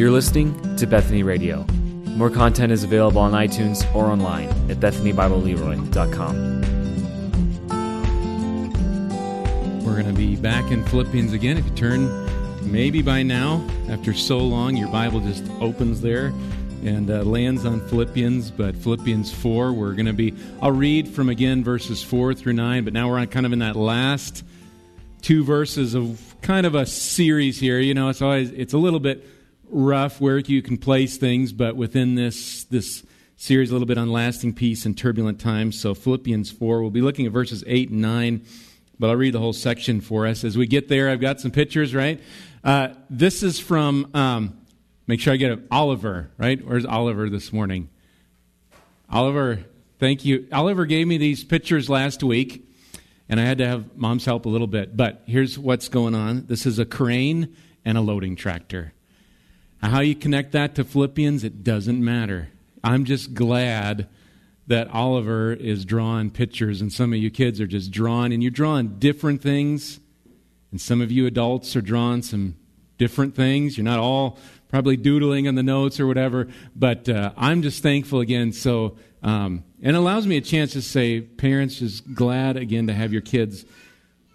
You're listening to Bethany Radio. More content is available on iTunes or online at BethanyBibleLeroy.com. We're going to be back in Philippians again. If you turn, maybe by now, after so long, your Bible just opens there and uh, lands on Philippians. But Philippians 4, we're going to be, I'll read from again verses 4 through 9, but now we're on kind of in that last two verses of kind of a series here. You know, it's always, it's a little bit rough where you can place things, but within this, this series, a little bit on lasting peace in turbulent times. So Philippians 4, we'll be looking at verses 8 and 9 but I'll read the whole section for us. As we get there, I've got some pictures, right? Uh, this is from, um, make sure I get it, Oliver, right? Where's Oliver this morning? Oliver, thank you. Oliver gave me these pictures last week, and I had to have mom's help a little bit. But here's what's going on this is a crane and a loading tractor. How you connect that to Philippians, it doesn't matter. I'm just glad that Oliver is drawing pictures, and some of you kids are just drawing, and you're drawing different things, and some of you adults are drawing some different things. You're not all probably doodling on the notes or whatever, but uh, I'm just thankful again. So, um, and allows me a chance to say, parents, just glad again to have your kids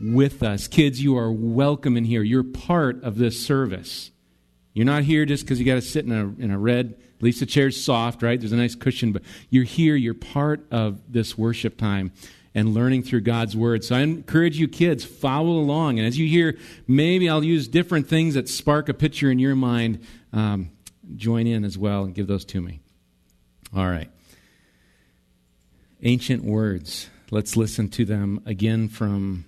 with us. Kids, you are welcome in here. You're part of this service. You're not here just because you got to sit in a, in a red at least the chair's soft, right? There's a nice cushion, but you're here, you're part of this worship time and learning through God's word. So I encourage you kids, follow along. And as you hear, maybe I'll use different things that spark a picture in your mind. Um, join in as well and give those to me. All right. Ancient words. Let's listen to them again from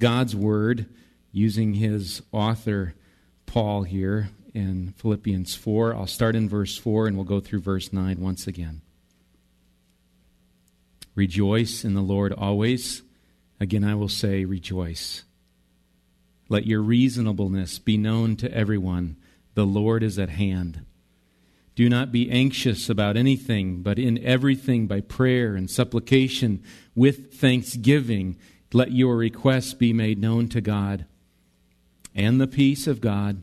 God's word using his author, Paul, here in Philippians 4. I'll start in verse 4 and we'll go through verse 9 once again. Rejoice in the Lord always. Again, I will say, rejoice. Let your reasonableness be known to everyone. The Lord is at hand. Do not be anxious about anything, but in everything by prayer and supplication with thanksgiving, let your requests be made known to God. And the peace of God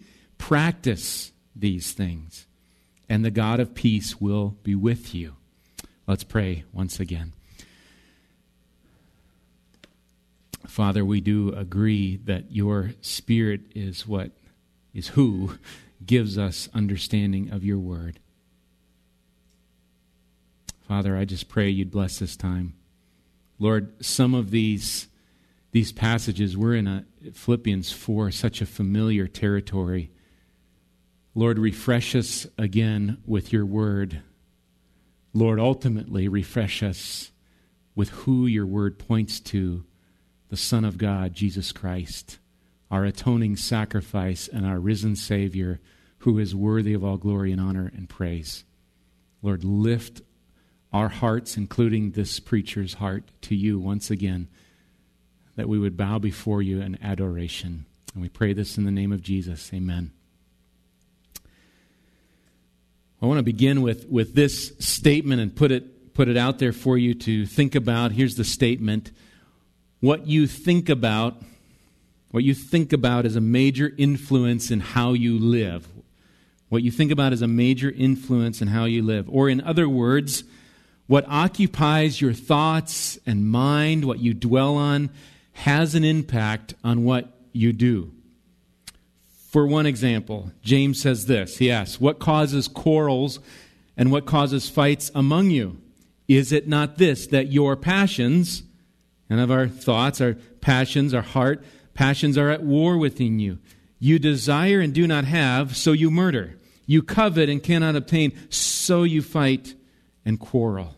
Practice these things, and the God of peace will be with you. Let's pray once again. Father, we do agree that your Spirit is what is who gives us understanding of your word. Father, I just pray you'd bless this time. Lord, some of these these passages we're in a Philippians 4 such a familiar territory Lord, refresh us again with your word. Lord, ultimately refresh us with who your word points to the Son of God, Jesus Christ, our atoning sacrifice and our risen Savior, who is worthy of all glory and honor and praise. Lord, lift our hearts, including this preacher's heart, to you once again, that we would bow before you in adoration. And we pray this in the name of Jesus. Amen. I want to begin with, with this statement and put it, put it out there for you to think about. Here's the statement What you think about, what you think about is a major influence in how you live. What you think about is a major influence in how you live. Or, in other words, what occupies your thoughts and mind, what you dwell on, has an impact on what you do. For one example, James says this He asks, What causes quarrels and what causes fights among you? Is it not this, that your passions, and of our thoughts, our passions, our heart, passions are at war within you? You desire and do not have, so you murder. You covet and cannot obtain, so you fight and quarrel.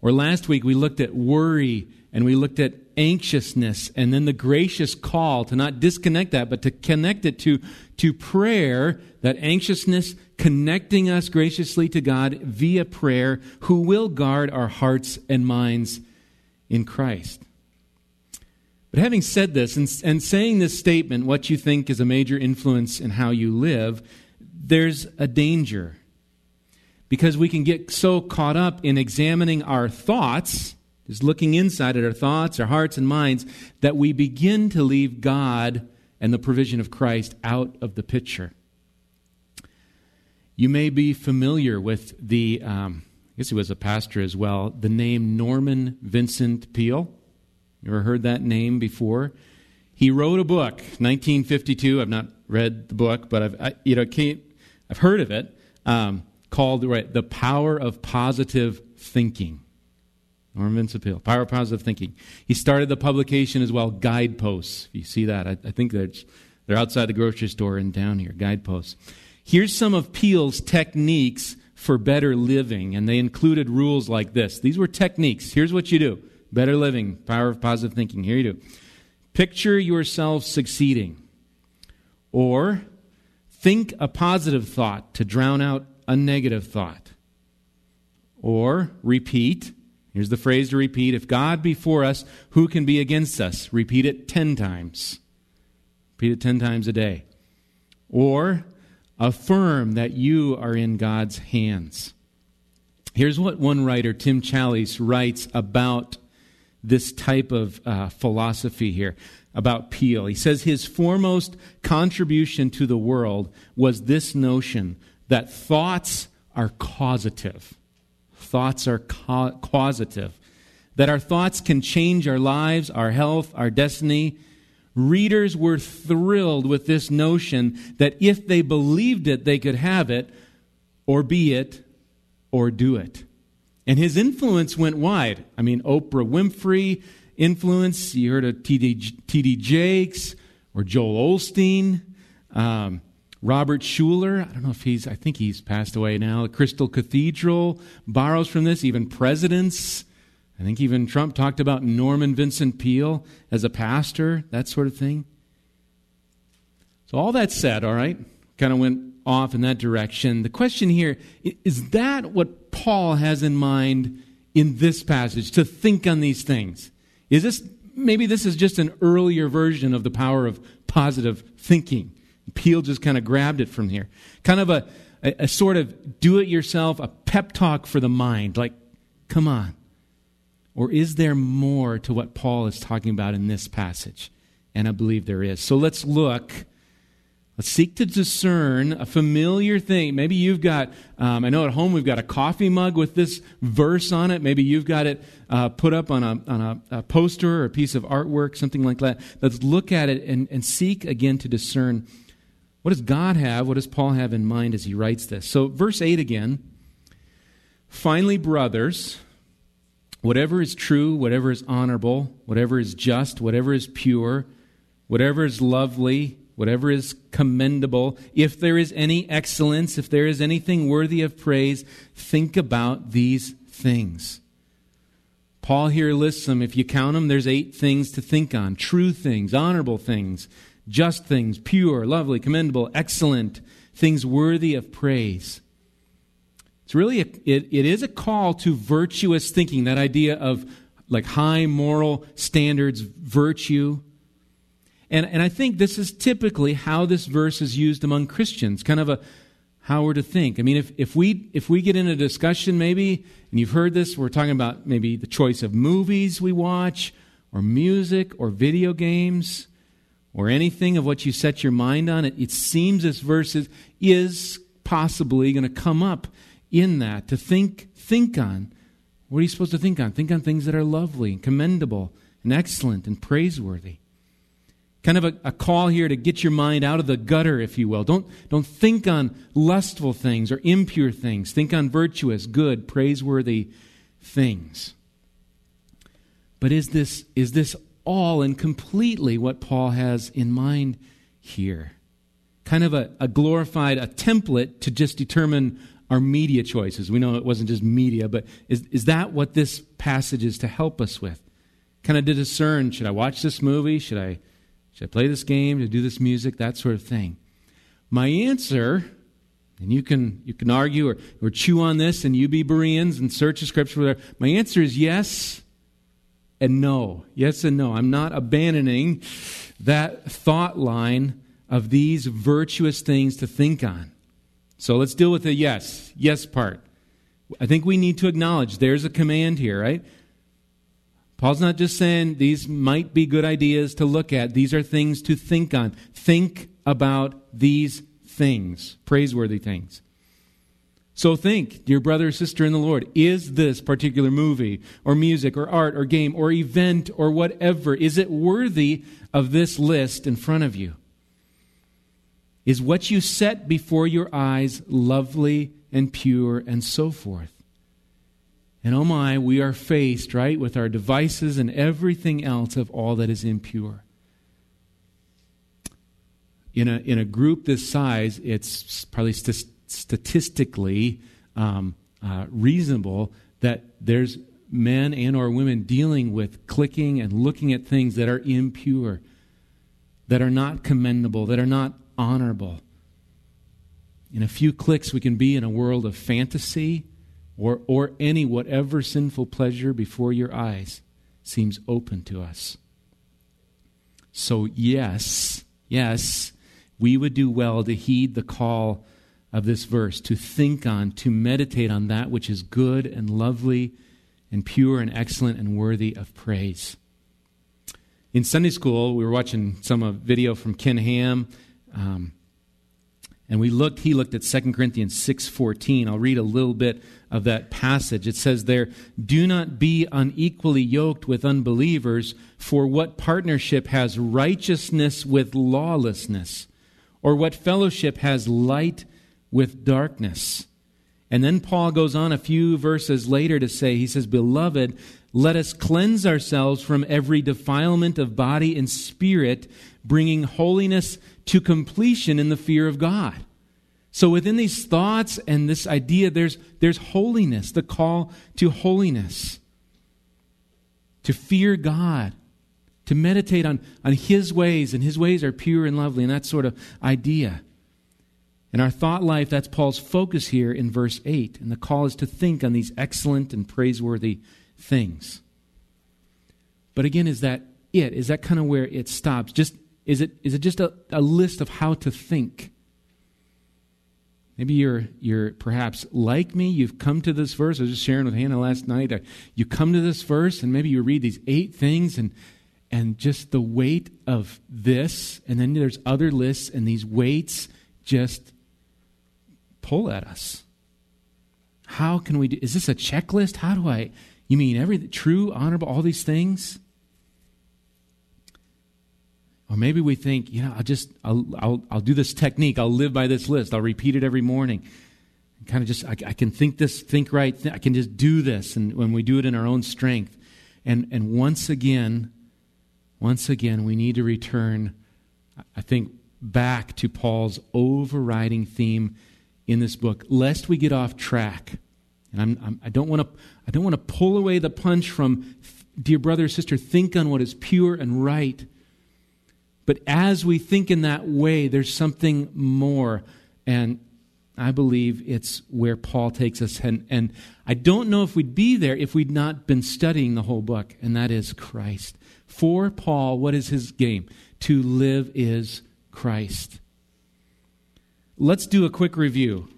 Or last week we looked at worry and we looked at anxiousness and then the gracious call to not disconnect that, but to connect it to, to prayer, that anxiousness connecting us graciously to God via prayer, who will guard our hearts and minds in Christ. But having said this and, and saying this statement, what you think is a major influence in how you live, there's a danger. Because we can get so caught up in examining our thoughts is looking inside at our thoughts, our hearts, and minds, that we begin to leave God and the provision of Christ out of the picture. You may be familiar with the, um, I guess he was a pastor as well, the name Norman Vincent Peale. You ever heard that name before? He wrote a book, 1952. I've not read the book, but I've, I, you know, I've heard of it, um, called right, The Power of Positive Thinking. Norman Vincent Peale, Power of Positive Thinking. He started the publication as well, Guideposts. If you see that, I, I think they're, they're outside the grocery store and down here, Guideposts. Here's some of Peale's techniques for better living, and they included rules like this. These were techniques. Here's what you do better living, power of positive thinking. Here you do. Picture yourself succeeding, or think a positive thought to drown out a negative thought, or repeat Here's the phrase to repeat If God be for us, who can be against us? Repeat it 10 times. Repeat it 10 times a day. Or affirm that you are in God's hands. Here's what one writer, Tim Challies, writes about this type of uh, philosophy here about Peale. He says his foremost contribution to the world was this notion that thoughts are causative thoughts are causative, that our thoughts can change our lives, our health, our destiny. Readers were thrilled with this notion that if they believed it, they could have it, or be it, or do it. And his influence went wide. I mean, Oprah Winfrey influence. You heard of T.D. Jakes or Joel Osteen. Um, Robert Schuller, I don't know if he's, I think he's passed away now. Crystal Cathedral borrows from this, even presidents. I think even Trump talked about Norman Vincent Peale as a pastor, that sort of thing. So, all that said, all right, kind of went off in that direction. The question here is that what Paul has in mind in this passage to think on these things? Is this maybe this is just an earlier version of the power of positive thinking? Peale just kind of grabbed it from here. Kind of a, a, a sort of do it yourself, a pep talk for the mind. Like, come on. Or is there more to what Paul is talking about in this passage? And I believe there is. So let's look. Let's seek to discern a familiar thing. Maybe you've got, um, I know at home we've got a coffee mug with this verse on it. Maybe you've got it uh, put up on, a, on a, a, poster or a piece of artwork, something like that. Let's look at it and, and seek again to discern what does God have? What does Paul have in mind as he writes this? So, verse 8 again. Finally, brothers, whatever is true, whatever is honorable, whatever is just, whatever is pure, whatever is lovely, whatever is commendable, if there is any excellence, if there is anything worthy of praise, think about these things. Paul here lists them. If you count them, there's eight things to think on true things, honorable things, just things, pure, lovely, commendable, excellent, things worthy of praise. It's really, a, it, it is a call to virtuous thinking, that idea of like high moral standards, virtue. And, and I think this is typically how this verse is used among Christians, kind of a how we're to think. I mean, if, if, we, if we get in a discussion maybe, and you've heard this, we're talking about maybe the choice of movies we watch, or music, or video games or anything of what you set your mind on, it, it seems this verse is, is possibly going to come up in that to think think on. What are you supposed to think on? Think on things that are lovely and commendable and excellent and praiseworthy. Kind of a, a, call here to get your mind out of the gutter, if you will. Don't, don't think on lustful things or impure things. Think on virtuous, good, praiseworthy things. But is this, is this all and completely what Paul has in mind here. Kind of a, a glorified, a template to just determine our media choices. We know it wasn't just media, but is, is that what this passage is to help us with? kind of to discern should I watch this movie? Should I, should I play this game? To do this music? That sort of thing. My answer, and you can, you can argue or, or chew on this and you be Bereans and search the scripture. There. My answer is yes and no. Yes and no. I'm not abandoning that thought line of these virtuous things to think on. So let's deal with the yes, yes part. I think we need to acknowledge there's a command here, right? Paul's not just saying these might be good ideas to look at, these are things to think on. Think about these things, praiseworthy things. So think, dear brother or sister in the Lord, is this particular movie or music or art or game or event or whatever, is it worthy of this list in front of you? Is what you set before your eyes lovely and pure and so forth? And oh my, we are faced, right, with our devices and everything else of all that is impure. In a, in a group this size, it's probably st- statistically um, uh, reasonable that there's men and or women dealing with clicking and looking at things that are impure, that are not commendable, that are not honorable. In a few clicks, we can be in a world of fantasy or, or any whatever sinful pleasure before your eyes seems open to us. So, yes, yes, we would do well to heed the call of this verse, to think on, to meditate on that which is good and lovely and pure and excellent and worthy of praise. In Sunday school, we were watching some uh, video from Ken Ham. Um, and we looked he looked at 2 corinthians 6.14 i'll read a little bit of that passage it says there do not be unequally yoked with unbelievers for what partnership has righteousness with lawlessness or what fellowship has light with darkness. And then Paul goes on a few verses later to say, he says, Beloved, let us cleanse ourselves from every defilement of body and spirit, bringing holiness to completion in the fear of God. So within these thoughts and this idea, there's, there's holiness, the call to holiness, to fear God, to meditate on, on His ways, and His ways are pure and lovely, and that sort of idea. In our thought life, that's Paul's focus here in verse 8. And the call is to think on these excellent and praiseworthy things. But again, is that it? Is that kind of where it stops? Just is it is it just a, a list of how to think? Maybe you're you're perhaps like me. You've come to this verse. I was just sharing with Hannah last night. You come to this verse, and maybe you read these eight things, and and just the weight of this, and then there's other lists, and these weights just pull at us. How can we do is this a checklist? How do I you mean every true, honorable, all these things? Or maybe we think, you know, I'll just I'll I'll, I'll do this technique. I'll live by this list. I'll repeat it every morning. kind of just I, I, can think this, think right. I can just do this, and when we do it in our own strength, and and once again, once again, we need to return. I think back to Paul's overriding theme in this book, lest we get off track. And I'm, I'm, I don't want to pull away the punch from, dear brother or sister, think on what is pure and right. But as we think in that way, there's something more. And I believe it's where Paul takes us. And, and I don't know if we'd be there if we'd not been studying the whole book, and that is Christ. For Paul, what is his game? To live is Christ. Let's do a quick review.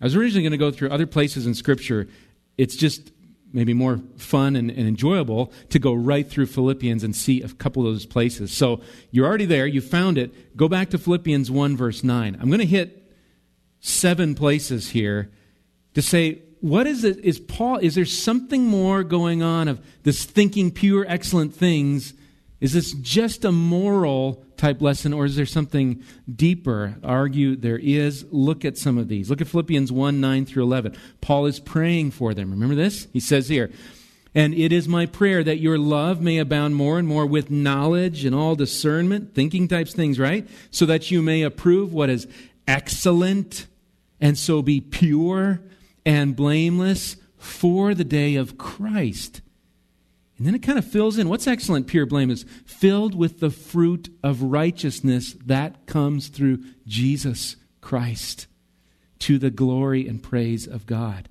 I was originally going to go through other places in Scripture. It's just maybe more fun and, and, enjoyable to go right through Philippians and see a couple of those places. So you're already there, you found it. Go back to Philippians 1, verse 9. I'm going to hit seven places here to say, what is it? Is Paul, is there something more going on of this thinking pure, excellent things is this just a moral type lesson, or is there something deeper? Argue there is. Look at some of these. Look at Philippians 1 9 through 11. Paul is praying for them. Remember this? He says here, And it is my prayer that your love may abound more and more with knowledge and all discernment, thinking types things, right? So that you may approve what is excellent and so be pure and blameless for the day of Christ And then it kind of fills in. What's excellent, pure, blameless? Filled with the fruit of righteousness that comes through Jesus Christ to the glory and praise of God.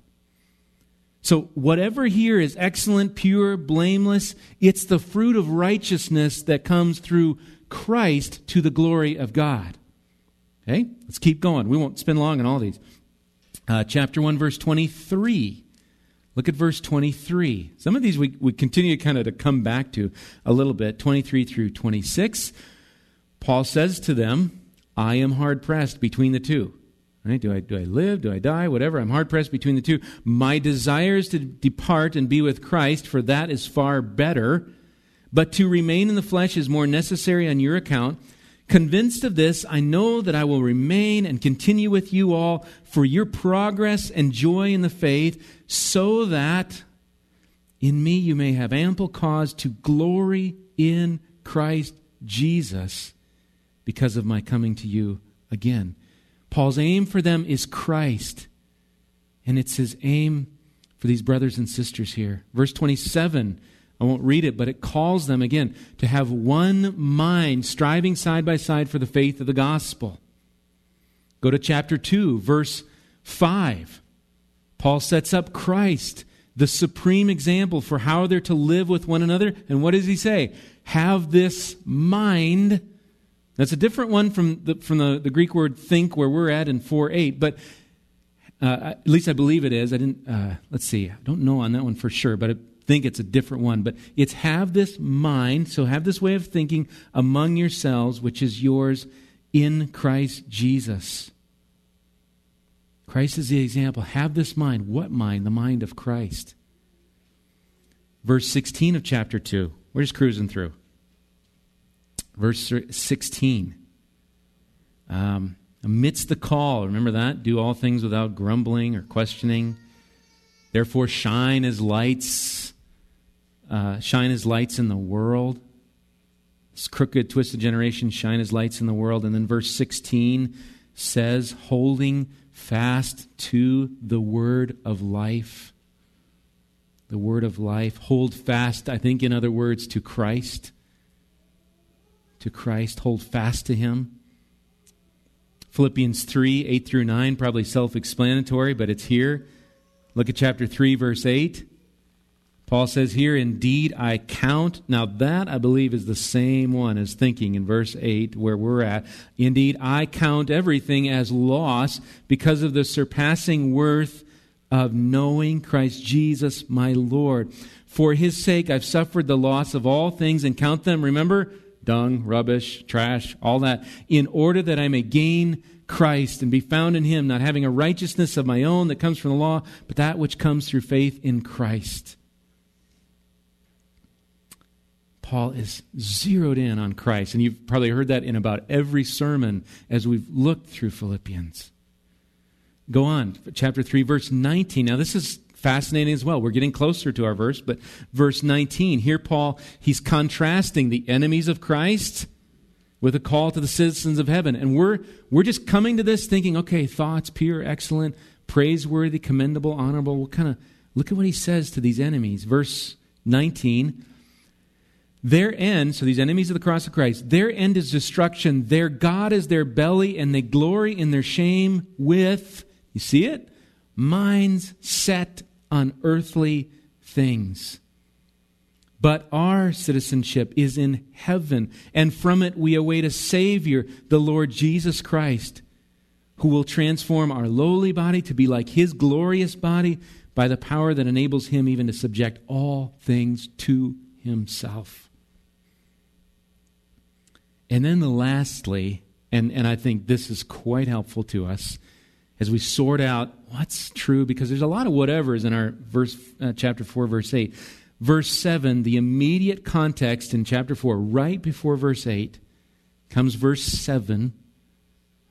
So, whatever here is excellent, pure, blameless, it's the fruit of righteousness that comes through Christ to the glory of God. Okay? Let's keep going. We won't spend long on all these. Uh, chapter 1, verse 23. Look at verse 23. Some of these we, we continue kind of to come back to a little bit. 23 through 26. Paul says to them, I am hard pressed between the two. Right? Do I, do I live? Do I die? Whatever. I'm hard pressed between the two. My desire is to depart and be with Christ, for that is far better. But to remain in the flesh is more necessary on your account. Convinced of this, I know that I will remain and continue with you all for your progress and joy in the faith, so that in me you may have ample cause to glory in Christ Jesus because of my coming to you again. Paul's aim for them is Christ, and it's his aim for these brothers and sisters here. Verse 27, I won't read it, but it calls them again to have one mind, striving side by side for the faith of the gospel. Go to chapter 2, verse 5. Paul sets up Christ, the supreme example for how they're to live with one another. And what does he say? Have this mind that's a different one from the, from the, the Greek word think, where we're at in 4 8, but uh, at least I believe it is. I didn't, uh, let's see, I don't know on that one for sure, but I think it's a different one. But it's have this mind, so have this way of thinking among yourselves, which is yours in Christ Jesus. Christ is the example. Have this mind. What mind? The mind of Christ. Verse 16 of chapter 2. We're just cruising through. Verse 16. Um, amidst the call, remember that? Do all things without grumbling or questioning. Therefore, shine as lights, uh, shine as lights in the world. This crooked, twisted generation, shine as lights in the world. And then verse 16 says, holding fast to the word of life. The word of life. Hold fast, I think, in other words, to Christ to Christ, hold fast to Him. Philippians 3 8 through 9, probably self explanatory, but it's here. Look at chapter 3, verse 8. Paul says here, Indeed, I count. Now, that I believe is the same one as thinking in verse 8, where we're at. Indeed, I count everything as loss because of the surpassing worth of knowing Christ Jesus, my Lord. For his sake, I've suffered the loss of all things and count them, remember, dung, rubbish, trash, all that, in order that I may gain Christ and be found in him, not having a righteousness of my own that comes from the law, but that which comes through faith in Christ. Paul is zeroed in on Christ, and you've probably heard that in about every sermon as we've looked through Philippians. Go on, chapter 3, verse 19. Now, this is fascinating as well. We're getting closer to our verse, but verse 19, here Paul, he's contrasting the enemies of Christ with a call to the citizens of heaven. And we're, we're just coming to this thinking, okay, thoughts, pure, excellent, praiseworthy, commendable, honorable. We'll kind of look at what he says to these enemies. Verse 19, their end, so these enemies of the cross of Christ, their end is destruction. Their God is their belly, and they glory in their shame with, you see it? Minds set on earthly things. But our citizenship is in heaven, and from it we await a Savior, the Lord Jesus Christ, who will transform our lowly body to be like His glorious body by the power that enables Him even to subject all things to Himself. And then, the lastly, and, and I think this is quite helpful to us, as we sort out what's true, because there's a lot of whatevers in our verse, uh, chapter 4, verse 8. Verse 7, the immediate context in chapter 4, right before verse 8, comes verse 7,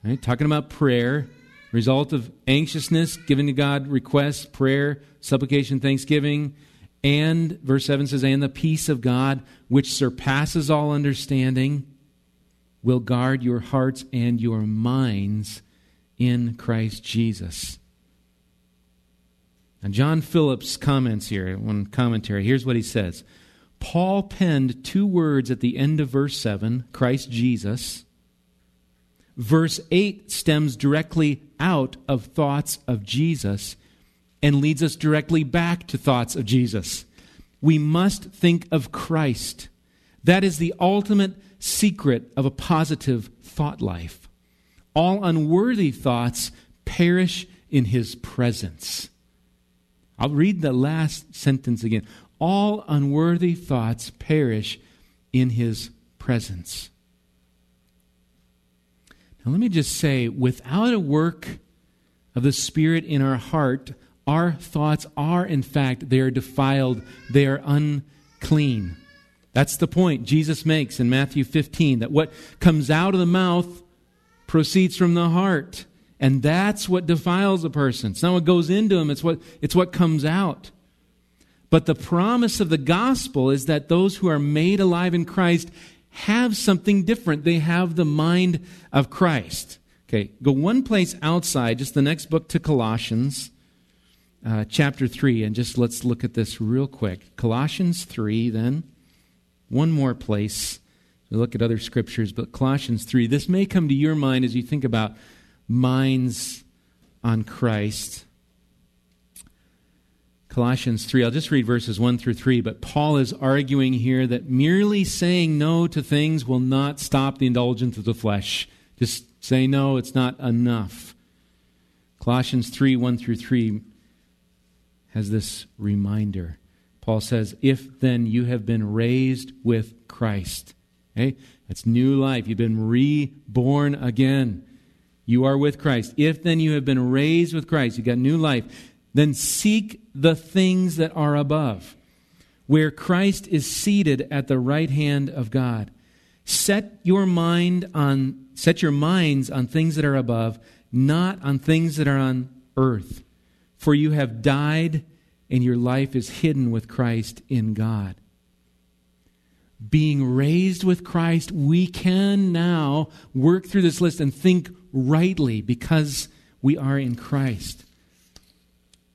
right, talking about prayer, result of anxiousness, giving to God requests, prayer, supplication, thanksgiving. And verse 7 says, And the peace of God, which surpasses all understanding, will guard your hearts and your minds in Christ Jesus. And John Phillips comments here, one commentary. Here's what he says Paul penned two words at the end of verse 7 Christ Jesus. Verse 8 stems directly out of thoughts of Jesus and leads us directly back to thoughts of Jesus. We must think of Christ. That is the ultimate secret of a positive thought life. All unworthy thoughts perish in his presence. I'll read the last sentence again. All unworthy thoughts perish in his presence. Now, let me just say without a work of the Spirit in our heart, our thoughts are, in fact, they are defiled, they are unclean. That's the point Jesus makes in Matthew 15 that what comes out of the mouth proceeds from the heart. And that's what defiles a person. It's not what goes into him, it's what, it's what comes out. But the promise of the gospel is that those who are made alive in Christ have something different. They have the mind of Christ. Okay, go one place outside, just the next book to Colossians, uh, chapter 3, and just let's look at this real quick. Colossians 3, then. One more place. We look at other scriptures, but Colossians 3. This may come to your mind as you think about minds on Christ. Colossians 3, I'll just read verses 1 through 3, but Paul is arguing here that merely saying no to things will not stop the indulgence of the flesh. Just say no, it's not enough. Colossians 3, 1 through 3 has this reminder. Paul says, If then you have been raised with Christ, okay? That's new life. You've been reborn again. You are with Christ. If then you have been raised with Christ, you've got new life, then seek the things that are above, where Christ is seated at the right hand of God. Set your mind on set your minds on things that are above, not on things that are on earth. For you have died and your life is hidden with Christ in God being raised with Christ, we can now work through this list and think rightly because we are in Christ.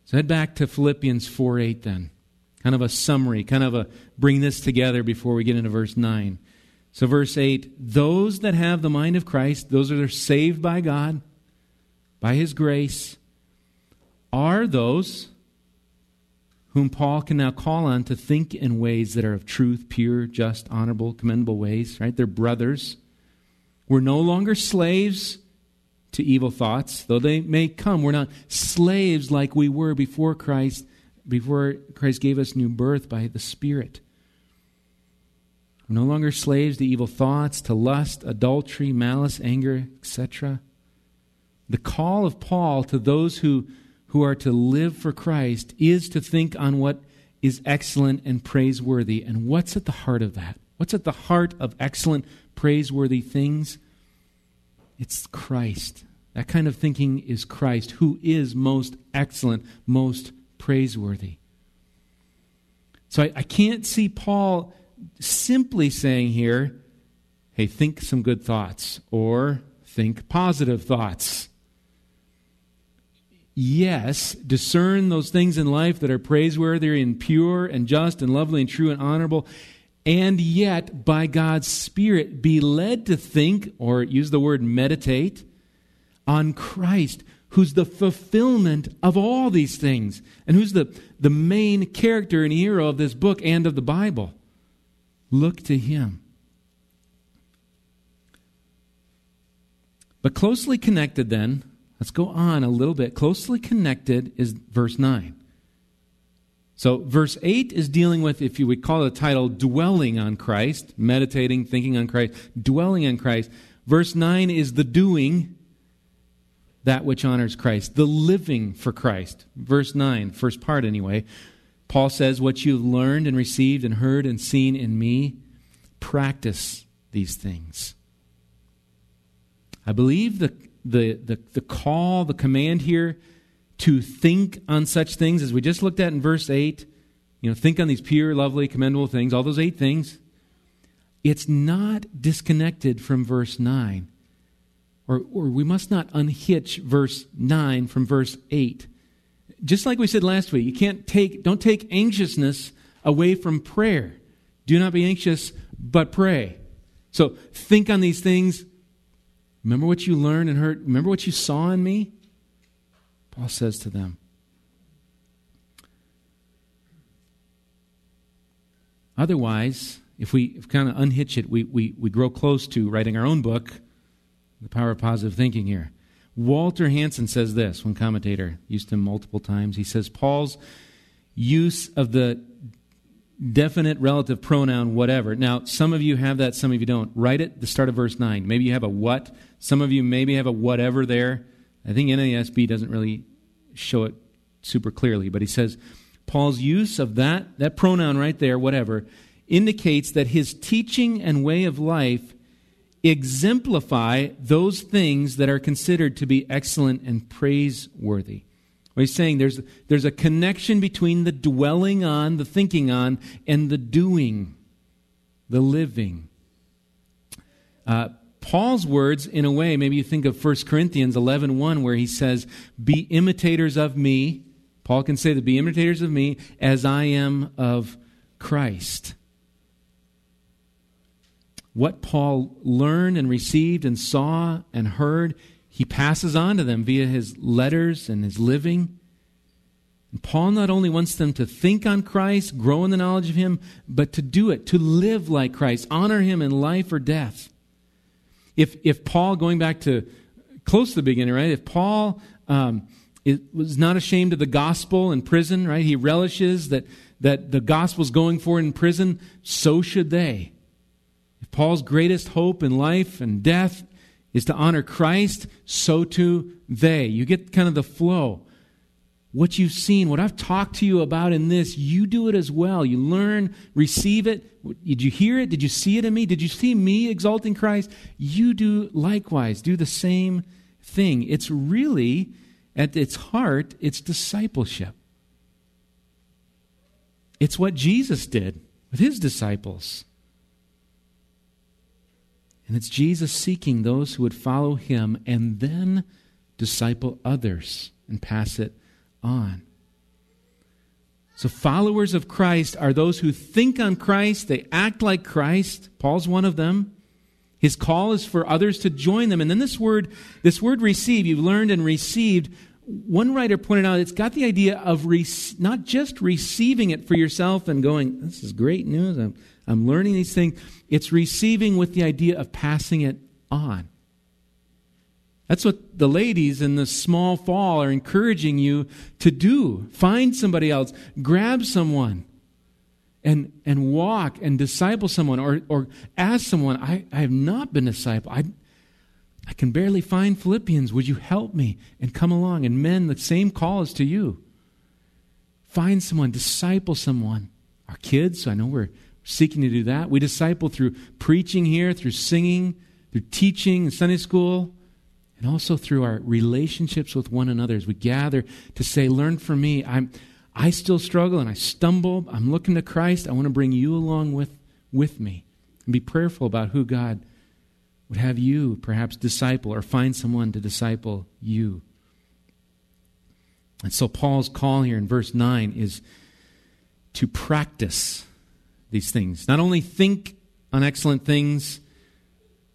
So head back to Philippians 4 8 then. Kind of a summary, kind of a bring this together before we get into verse 9. So, verse 8 those that have the mind of Christ, those that are saved by God, by His grace, are those whom Paul can now call on to think in ways that are of truth, pure, just, honorable, commendable ways, right? They're brothers. We're no longer slaves to evil thoughts, though they may come. We're not slaves like we were before Christ, before Christ gave us new birth by the Spirit. We're no longer slaves to evil thoughts, to lust, adultery, malice, anger, etc. The call of Paul to those who who are to live for Christ is to think on what is excellent and praiseworthy. And what's at the heart of that? What's at the heart of excellent, praiseworthy things? It's Christ. That kind of thinking is Christ, who is most excellent, most praiseworthy. So I, I can't see Paul simply saying here, hey, think some good thoughts or think positive thoughts yes, discern those things in life that are praiseworthy and pure and just and lovely and true and honorable, and yet, by God's Spirit, be led to think, or use the word meditate, on Christ, who's the fulfillment of all these things, and who's the, the main character and hero of this book and of the Bible. Look to him. But closely connected then Let's go on a little bit. Closely connected is verse 9. So, verse 8 is dealing with, if you would call the title, dwelling on Christ, meditating, thinking on Christ, dwelling on Christ. Verse 9 is the doing, that which honors Christ, the living for Christ. Verse 9, first part anyway. Paul says, What you've learned and received and heard and seen in me, practice these things. I believe the the, the, the call, the command here to think on such things, as we just looked at in verse 8, you know, think on these pure, lovely, commendable things, all those eight things, it's not disconnected from verse 9. Or, or we must not unhitch verse 9 from verse 8. Just like we said last week, you can't take, don't take anxiousness away from prayer. Do not be anxious, but pray. So think on these things. Remember what you learned and heard. Remember what you saw in me? Paul says to them. Otherwise, if we kind of unhitch it, we, we, we grow close to writing our own book, The Power of Positive Thinking here. Walter Hansen says this, one commentator used him multiple times. He says, Paul's use of the definite relative pronoun whatever. Now, some of you have that, some of you don't. Write it the start of verse 9. Maybe you have a what. Some of you maybe have a whatever there. I think NASB doesn't really show it super clearly, but he says Paul's use of that, that pronoun right there, whatever, indicates that his teaching and way of life exemplify those things that are considered to be excellent and praiseworthy. He's saying there's, there's a connection between the dwelling on, the thinking on, and the doing, the living. Uh, Paul's words, in a way, maybe you think of 1 Corinthians 11 1, where he says, Be imitators of me. Paul can say that, Be imitators of me as I am of Christ what Paul learned and received and saw and heard, he passes on to them via his letters and his living. And Paul not only wants them to think on Christ, grow in the knowledge of him, but to do it, to live like Christ, honor him in life or death. If, if Paul, going back to close to the beginning, right? If Paul um, was not ashamed of the gospel in prison, right? He relishes that, that the gospel's going for in prison, so should they. If Paul's greatest hope in life and death is to honor Christ, so too they. You get kind of the flow. What you've seen, what I've talked to you about in this, you do it as well. You learn, receive it. Did you hear it? Did you see it in me? Did you see me exalting Christ? You do likewise. Do the same thing. It's really, at its heart, it's discipleship. It's what Jesus did with his disciples. And it's Jesus seeking those who would follow him and then disciple others and pass it on. So, followers of Christ are those who think on Christ, they act like Christ. Paul's one of them. His call is for others to join them. And then this word, this word receive, you've learned and received. One writer pointed out it's got the idea of re- not just receiving it for yourself and going, this is great news. I'm, I'm learning these things. It's receiving with the idea of passing it on. That's what the ladies in the small fall are encouraging you to do. Find somebody else, grab someone, and, and walk and disciple someone, or, or ask someone, I, I have not been discipled. I, I can barely find Philippians. Would you help me? And come along. And men, the same call is to you. Find someone, disciple someone. Our kids, I know we're seeking to do that. We disciple through preaching here, through singing, through teaching in Sunday school, and also through our relationships with one another as we gather to say, Learn from me. I'm, I still struggle and I stumble. I'm looking to Christ. I want to bring you along with, with me. And be prayerful about who God would have you perhaps disciple or find someone to disciple you. And so Paul's call here in verse 9 is to practice these things. Not only think on excellent things,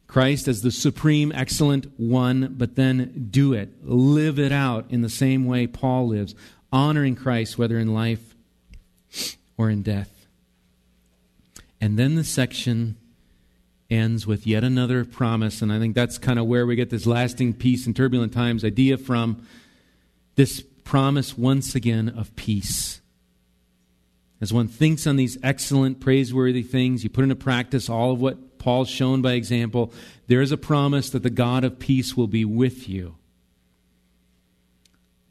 Christ as the supreme excellent one, but then do it. Live it out in the same way Paul lives, honoring Christ whether in life or in death. And then the section ends with yet another promise, and I think that's kind of where we get this lasting peace in turbulent times idea from this promise once again of peace. As one thinks on these excellent, praiseworthy things, you put into practice all of what Paul's shown by example, there is a promise that the God of peace will be with you.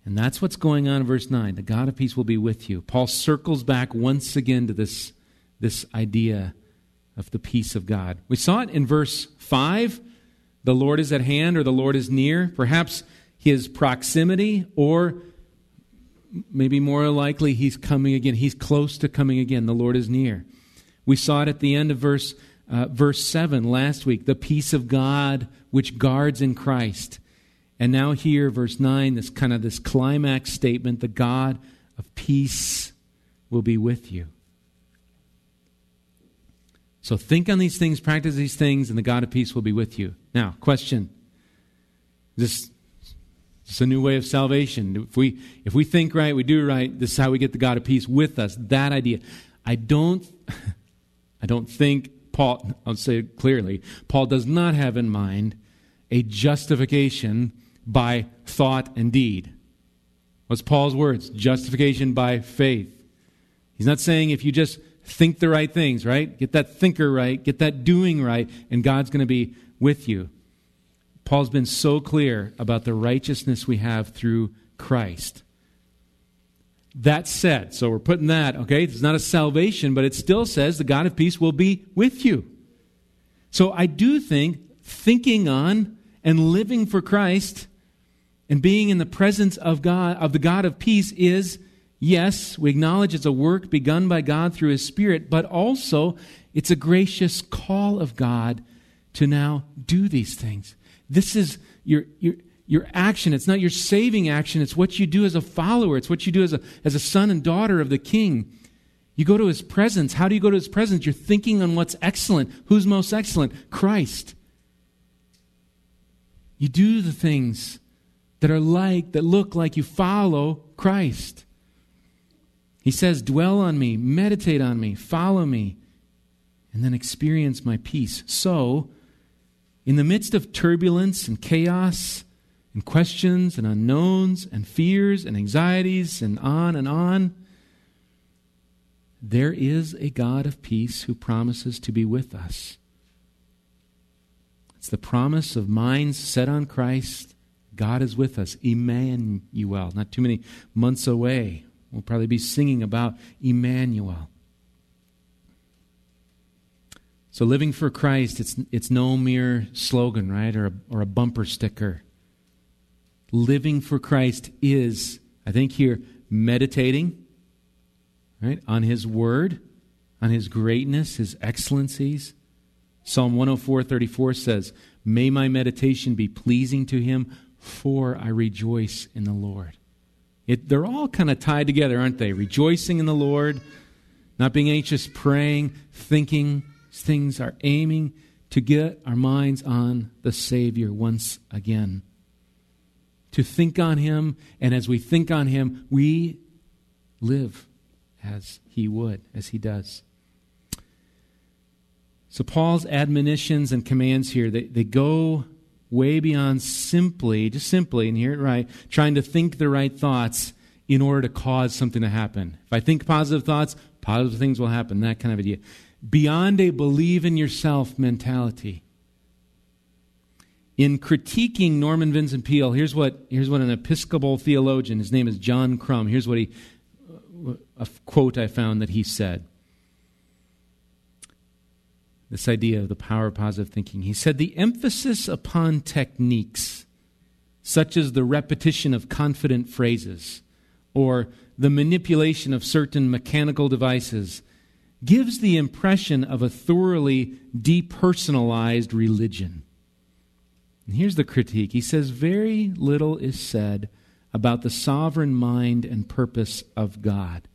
And that's what's going on in verse 9. The God of peace will be with you. Paul circles back once again to this, this idea of the peace of God. We saw it in verse 5 the Lord is at hand or the Lord is near. Perhaps his proximity or maybe more likely he's coming again. He's close to coming again. The Lord is near. We saw it at the end of verse, uh, verse 7 last week the peace of God which guards in Christ. And now here, verse 9, this kind of this climax statement the God of peace will be with you. So think on these things, practice these things, and the God of peace will be with you. Now, question. This, is a new way of salvation. If we, if we think right, we do right, this is how we get the God of peace with us. That idea. I don't, I don't think Paul, I'll say it clearly, Paul does not have in mind a justification by thought and deed. What's Paul's words? Justification by faith. He's not saying if you just think the right things, right? Get that thinker right, get that doing right, and God's going to be with you. Paul's been so clear about the righteousness we have through Christ. That said, so we're putting that, okay? It's not a salvation, but it still says the God of peace will be with you. So I do think thinking on and living for Christ and being in the presence of God, of the God of peace is, yes, we acknowledge it's a work begun by God through His Spirit, but also it's a gracious call of God to now do these things. This is your, your, your action. It's not your saving action. It's what you do as a follower. It's what you do as a, as a son and daughter of the king. You go to his presence. How do you go to his presence? You're thinking on what's excellent. Who's most excellent? Christ. You do the things that are like, that look like you follow Christ. He says, Dwell on me, meditate on me, follow me, and then experience my peace. So, in the midst of turbulence and chaos, and questions and unknowns and fears and anxieties and on and on, there is a God of peace who promises to be with us. It's the promise of minds set on Christ. God is with us. Emmanuel. Not too many months away. We'll probably be singing about Emmanuel. So living for Christ, it's, it's no mere slogan, right? Or a, or a bumper sticker living for Christ is, I think here, meditating, right, on His Word, on His greatness, His excellencies. Psalm 104 34 says, May my meditation be pleasing to Him, for I rejoice in the Lord. It, they're all kind of tied together, aren't they? Rejoicing in the Lord, not being anxious, praying, thinking. Things are aiming to get our minds on the Savior once again to think on Him, and as we think on Him, we live as He would, as He does. So, Paul's admonitions and commands here, they, they go way beyond simply, just simply, and hear it right, trying to think the right thoughts in order to cause something to happen. If I think positive thoughts, positive things will happen, that kind of idea. Beyond a believe in yourself mentality in critiquing Norman Vincent Peale, here's what, here's what an Episcopal theologian, his name is John Krumm, here's what he, a quote I found that he said. This idea of the power of positive thinking. He said, The emphasis upon techniques, such as the repetition of confident phrases or the manipulation of certain mechanical devices, gives the impression of a thoroughly depersonalized religion. And here's the critique he says, Very little is said about the sovereign mind and purpose of God.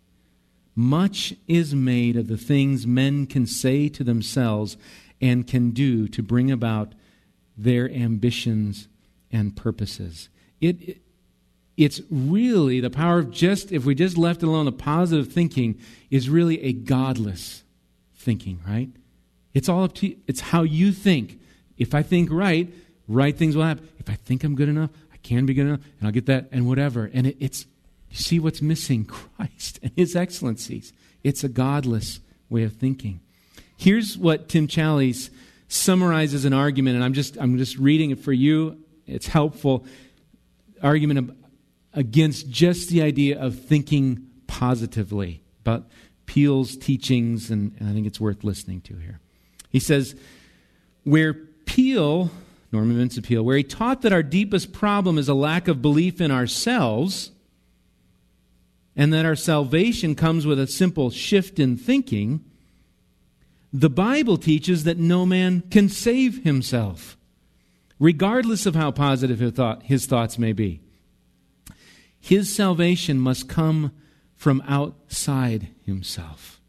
Much is made of the things men can say to themselves and can do to bring about their ambitions and purposes. It, it, it's really the power of just, if we just left alone, the positive thinking is really a godless thinking, right? It's all up to you. It's how you think. If I think right, right things will happen. If I think I'm good enough, I can be good enough, and I'll get that, and whatever. And it, it's, you see what's missing? Christ and His excellencies. It's a godless way of thinking. Here's what Tim Challies summarizes an argument, and I'm just, I'm just reading it for you. It's helpful. Argument against just the idea of thinking positively about Peale's teachings, and, and I think it's worth listening to here. He says, where Peale Norman Vincent Peale, where he taught that our deepest problem is a lack of belief in ourselves and that our salvation comes with a simple shift in thinking, the Bible teaches that no man can save himself, regardless of how positive his, thought, his thoughts may be. His salvation must come from outside himself.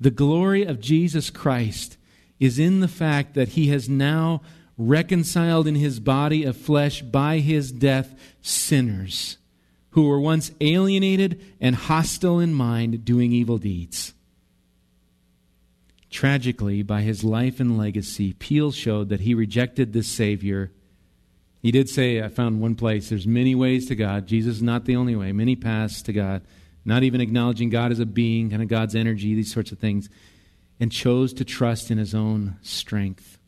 The glory of Jesus Christ is in the fact that he has now reconciled in his body of flesh by his death sinners who were once alienated and hostile in mind, doing evil deeds. Tragically, by his life and legacy, Peale showed that he rejected this Savior. He did say, I found one place, there's many ways to God. Jesus is not the only way, many paths to God. Not even acknowledging God as a being, kind of God's energy, these sorts of things, and chose to trust in his own strength.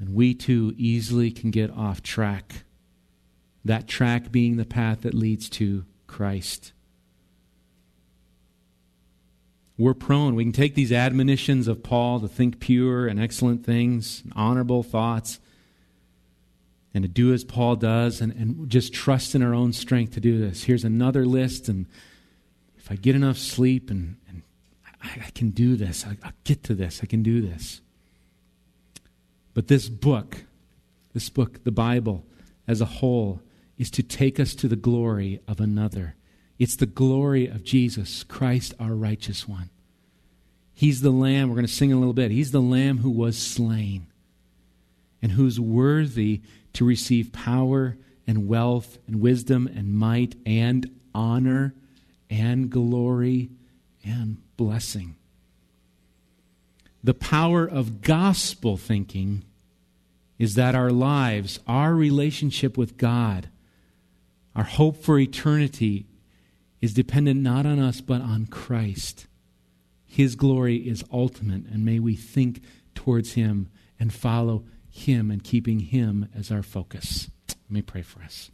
And we too easily can get off track that track being the path that leads to Christ. We're prone. We can take these admonitions of Paul to think pure and excellent things, and honorable thoughts, and to do as Paul does, and, and just trust in our own strength to do this. Here's another list, and if I get enough sleep and, and I, I can do this, I, I'll get to this, I can do this. But this book, this book, the Bible as a whole, is to take us to the glory of another. It's the glory of Jesus, Christ, our righteous one. He's the Lamb, we're going to sing a little bit. He's the Lamb who was slain and who's worthy to receive power and wealth and wisdom and might and honor and glory and blessing. The power of gospel thinking is that our lives, our relationship with God, our hope for eternity is dependent not on us, but on Christ. His glory is ultimate, and may we think towards Him and follow Him and keeping Him as our focus. Let me pray for us.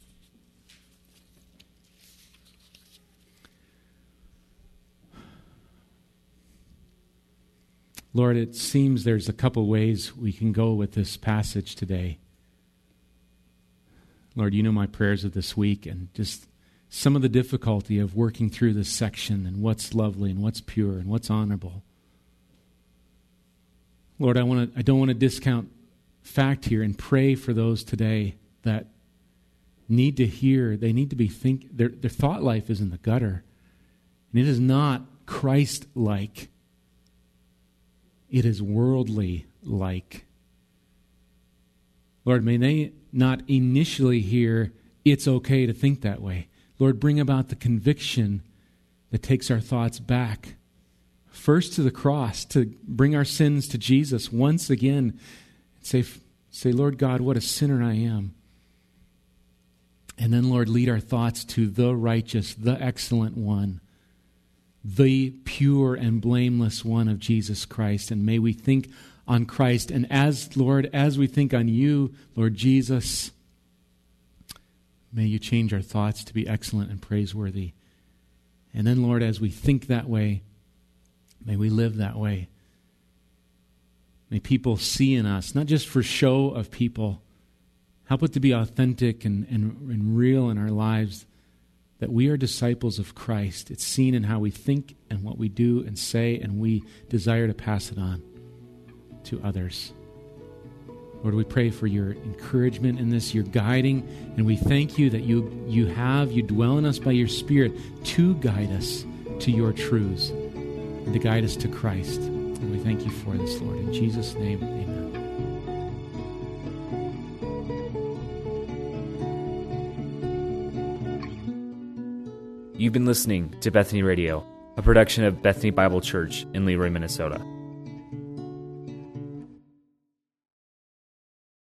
Lord, it seems there's a couple ways we can go with this passage today. Lord, you know my prayers of this week and just some of the difficulty of working through this section and what's lovely and what's pure and what's honorable. Lord, I, want to, I don't want to discount fact here and pray for those today that need to hear, they need to be think their, their thought life is in the gutter. And it is not Christ like. It is worldly like. Lord, may they not initially hear it's okay to think that way. Lord, bring about the conviction that takes our thoughts back. First to the cross, to bring our sins to Jesus once again. Say, say, Lord God, what a sinner I am. And then, Lord, lead our thoughts to the righteous, the excellent one, the pure and blameless one of Jesus Christ. And may we think on Christ. And as, Lord, as we think on you, Lord Jesus, may you change our thoughts to be excellent and praiseworthy. And then, Lord, as we think that way, may we live that way. May people see in us, not just for show of people, help it to be authentic and, and, and real in our lives, that we are disciples of Christ. It's seen in how we think and what we do and say, and we desire to pass it on to others. Lord, we pray for your encouragement in this, your guiding, and we thank you that you, you have, you dwell in us by your Spirit to guide us to your truths and to guide us to Christ. And we thank you for this, Lord. In Jesus' name, amen. You've been listening to Bethany Radio, a production of Bethany Bible Church in Leroy, Minnesota.